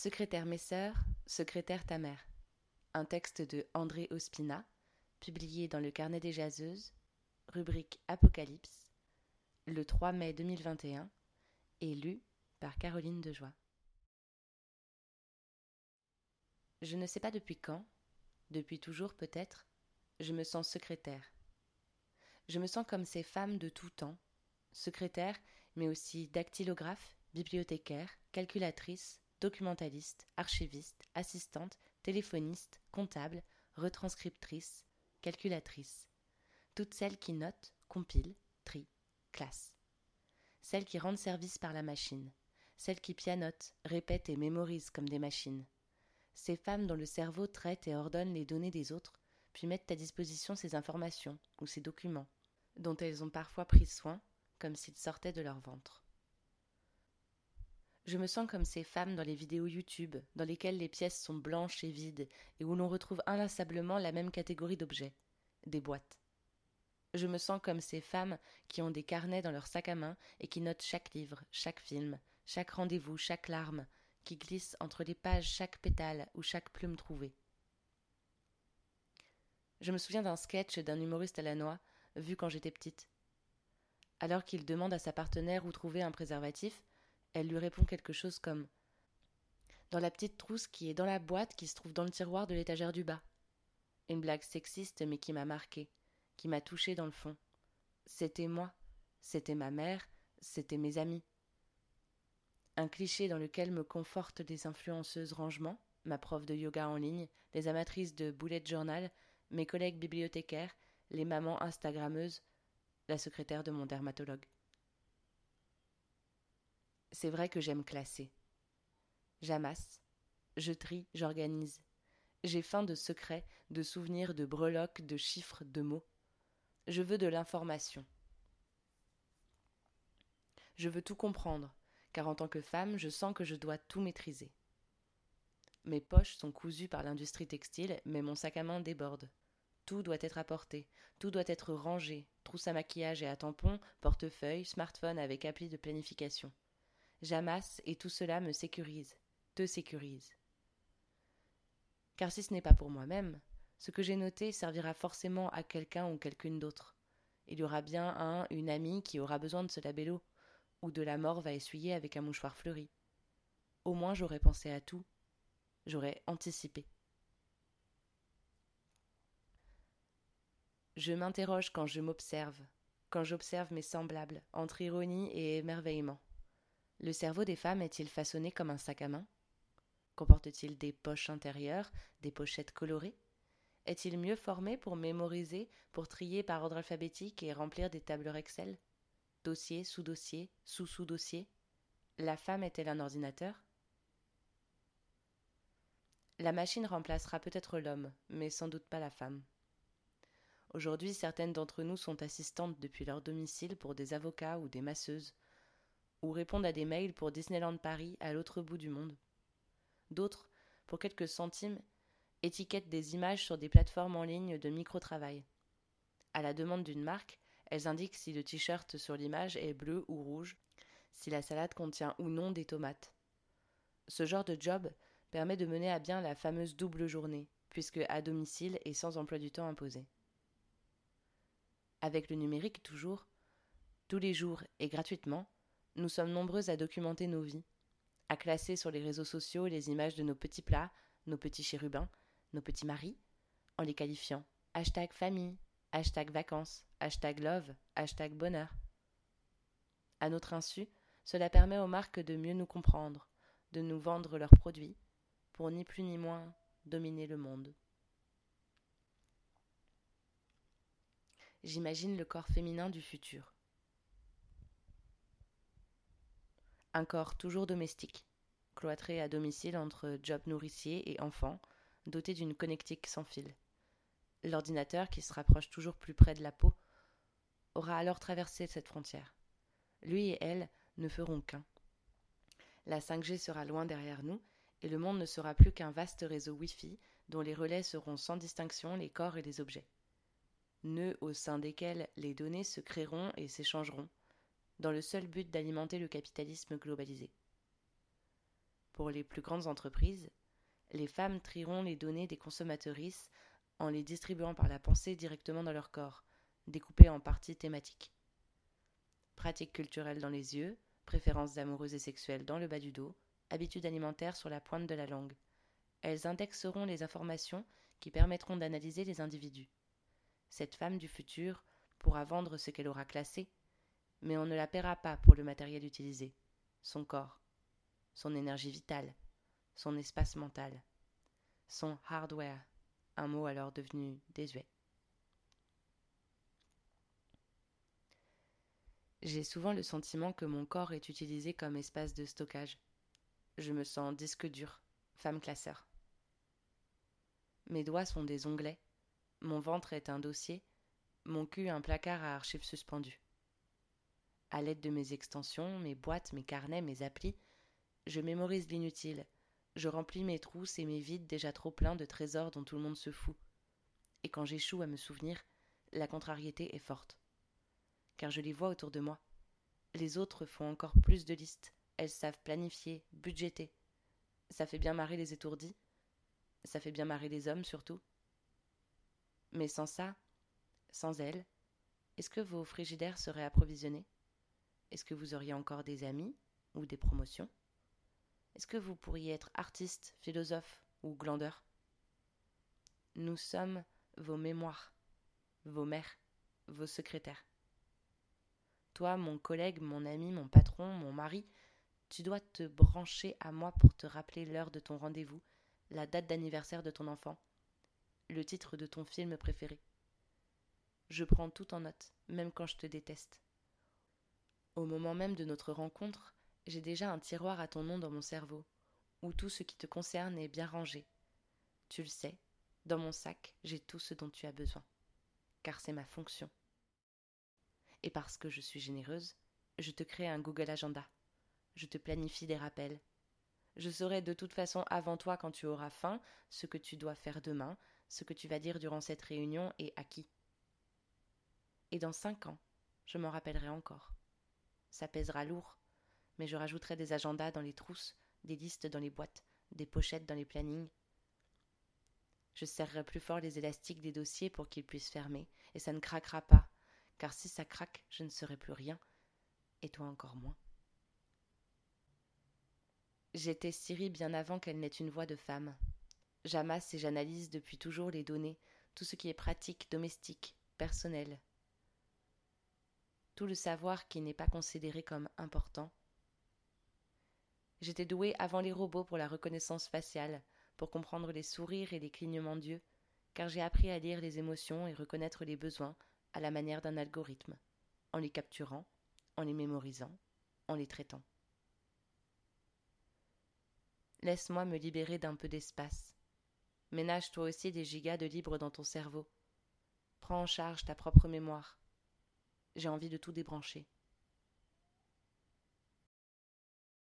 Secrétaire mes sœurs, secrétaire ta mère. Un texte de André Ospina, publié dans le Carnet des Jaseuses, rubrique Apocalypse, le 3 mai 2021, et lu par Caroline Dejoie. Je ne sais pas depuis quand, depuis toujours peut-être, je me sens secrétaire. Je me sens comme ces femmes de tout temps, secrétaire, mais aussi dactylographe, bibliothécaire, calculatrice, documentaliste, archiviste, assistante, téléphoniste, comptable, retranscriptrice, calculatrice. Toutes celles qui notent, compilent, trient, classent. Celles qui rendent service par la machine. Celles qui pianotent, répètent et mémorisent comme des machines. Ces femmes dont le cerveau traite et ordonne les données des autres, puis mettent à disposition ces informations ou ces documents, dont elles ont parfois pris soin, comme s'ils sortaient de leur ventre. Je me sens comme ces femmes dans les vidéos YouTube, dans lesquelles les pièces sont blanches et vides, et où l'on retrouve inlassablement la même catégorie d'objets, des boîtes. Je me sens comme ces femmes qui ont des carnets dans leur sac à main et qui notent chaque livre, chaque film, chaque rendez-vous, chaque larme, qui glissent entre les pages chaque pétale ou chaque plume trouvée. Je me souviens d'un sketch d'un humoriste à la noix, vu quand j'étais petite. Alors qu'il demande à sa partenaire où trouver un préservatif, elle lui répond quelque chose comme Dans la petite trousse qui est dans la boîte qui se trouve dans le tiroir de l'étagère du bas. Une blague sexiste mais qui m'a marqué, qui m'a touché dans le fond. C'était moi, c'était ma mère, c'était mes amis. Un cliché dans lequel me confortent des influenceuses rangement, ma prof de yoga en ligne, les amatrices de bullet journal, mes collègues bibliothécaires, les mamans instagrammeuses, la secrétaire de mon dermatologue. C'est vrai que j'aime classer. J'amasse, je trie, j'organise. J'ai faim de secrets, de souvenirs, de breloques, de chiffres, de mots. Je veux de l'information. Je veux tout comprendre, car en tant que femme, je sens que je dois tout maîtriser. Mes poches sont cousues par l'industrie textile, mais mon sac à main déborde. Tout doit être apporté, tout doit être rangé, trousse à maquillage et à tampons, portefeuille, smartphone avec appli de planification. J'amasse et tout cela me sécurise, te sécurise. Car si ce n'est pas pour moi-même, ce que j'ai noté servira forcément à quelqu'un ou quelqu'une d'autre. Il y aura bien un, une amie qui aura besoin de ce labello, ou de la mort va essuyer avec un mouchoir fleuri. Au moins j'aurais pensé à tout, j'aurais anticipé. Je m'interroge quand je m'observe, quand j'observe mes semblables, entre ironie et émerveillement. Le cerveau des femmes est-il façonné comme un sac à main? Comporte-t-il des poches intérieures, des pochettes colorées? Est-il mieux formé pour mémoriser, pour trier par ordre alphabétique et remplir des tableurs Excel? Dossier, sous-dossier, sous-sous-dossier? La femme est-elle un ordinateur? La machine remplacera peut-être l'homme, mais sans doute pas la femme. Aujourd'hui, certaines d'entre nous sont assistantes depuis leur domicile pour des avocats ou des masseuses, ou répondent à des mails pour Disneyland Paris à l'autre bout du monde. D'autres, pour quelques centimes, étiquettent des images sur des plateformes en ligne de micro-travail. À la demande d'une marque, elles indiquent si le t-shirt sur l'image est bleu ou rouge, si la salade contient ou non des tomates. Ce genre de job permet de mener à bien la fameuse double journée, puisque à domicile et sans emploi du temps imposé. Avec le numérique toujours, tous les jours et gratuitement, nous sommes nombreuses à documenter nos vies, à classer sur les réseaux sociaux les images de nos petits plats, nos petits chérubins, nos petits maris, en les qualifiant hashtag famille, hashtag vacances, hashtag love, hashtag bonheur. À notre insu, cela permet aux marques de mieux nous comprendre, de nous vendre leurs produits, pour ni plus ni moins dominer le monde. J'imagine le corps féminin du futur. Un corps toujours domestique, cloîtré à domicile entre job nourricier et enfant, doté d'une connectique sans fil. L'ordinateur, qui se rapproche toujours plus près de la peau, aura alors traversé cette frontière. Lui et elle ne feront qu'un. La 5G sera loin derrière nous, et le monde ne sera plus qu'un vaste réseau Wi-Fi dont les relais seront sans distinction les corps et les objets. Nœuds au sein desquels les données se créeront et s'échangeront, dans le seul but d'alimenter le capitalisme globalisé. Pour les plus grandes entreprises, les femmes trieront les données des consommatrices en les distribuant par la pensée directement dans leur corps, découpées en parties thématiques. Pratiques culturelles dans les yeux, préférences amoureuses et sexuelles dans le bas du dos, habitudes alimentaires sur la pointe de la langue. Elles indexeront les informations qui permettront d'analyser les individus. Cette femme du futur pourra vendre ce qu'elle aura classé, mais on ne la paiera pas pour le matériel utilisé, son corps, son énergie vitale, son espace mental, son hardware, un mot alors devenu désuet. J'ai souvent le sentiment que mon corps est utilisé comme espace de stockage. Je me sens disque dur, femme classeur. Mes doigts sont des onglets, mon ventre est un dossier, mon cul un placard à archives suspendues. À l'aide de mes extensions, mes boîtes, mes carnets, mes applis, je mémorise l'inutile, je remplis mes trousses et mes vides déjà trop pleins de trésors dont tout le monde se fout. Et quand j'échoue à me souvenir, la contrariété est forte. Car je les vois autour de moi. Les autres font encore plus de listes, elles savent planifier, budgéter. Ça fait bien marrer les étourdis, ça fait bien marrer les hommes surtout. Mais sans ça, sans elles, est-ce que vos frigidaires seraient approvisionnés? Est-ce que vous auriez encore des amis ou des promotions? Est-ce que vous pourriez être artiste, philosophe ou glandeur? Nous sommes vos mémoires, vos mères, vos secrétaires. Toi, mon collègue, mon ami, mon patron, mon mari, tu dois te brancher à moi pour te rappeler l'heure de ton rendez-vous, la date d'anniversaire de ton enfant, le titre de ton film préféré. Je prends tout en note, même quand je te déteste. Au moment même de notre rencontre, j'ai déjà un tiroir à ton nom dans mon cerveau, où tout ce qui te concerne est bien rangé. Tu le sais, dans mon sac, j'ai tout ce dont tu as besoin, car c'est ma fonction. Et parce que je suis généreuse, je te crée un Google Agenda. Je te planifie des rappels, je saurai de toute façon avant toi quand tu auras faim ce que tu dois faire demain, ce que tu vas dire durant cette réunion et à qui. Et dans cinq ans, je m'en rappellerai encore. Ça pèsera lourd, mais je rajouterai des agendas dans les trousses, des listes dans les boîtes, des pochettes dans les plannings. Je serrerai plus fort les élastiques des dossiers pour qu'ils puissent fermer, et ça ne craquera pas, car si ça craque, je ne serai plus rien, et toi encore moins. J'étais Siri bien avant qu'elle n'ait une voix de femme. J'amasse et j'analyse depuis toujours les données, tout ce qui est pratique, domestique, personnel. Tout le savoir qui n'est pas considéré comme important. J'étais douée avant les robots pour la reconnaissance faciale, pour comprendre les sourires et les clignements d'yeux, car j'ai appris à lire les émotions et reconnaître les besoins à la manière d'un algorithme, en les capturant, en les mémorisant, en les traitant. Laisse-moi me libérer d'un peu d'espace. Ménage toi aussi des gigas de libre dans ton cerveau. Prends en charge ta propre mémoire. J'ai envie de tout débrancher.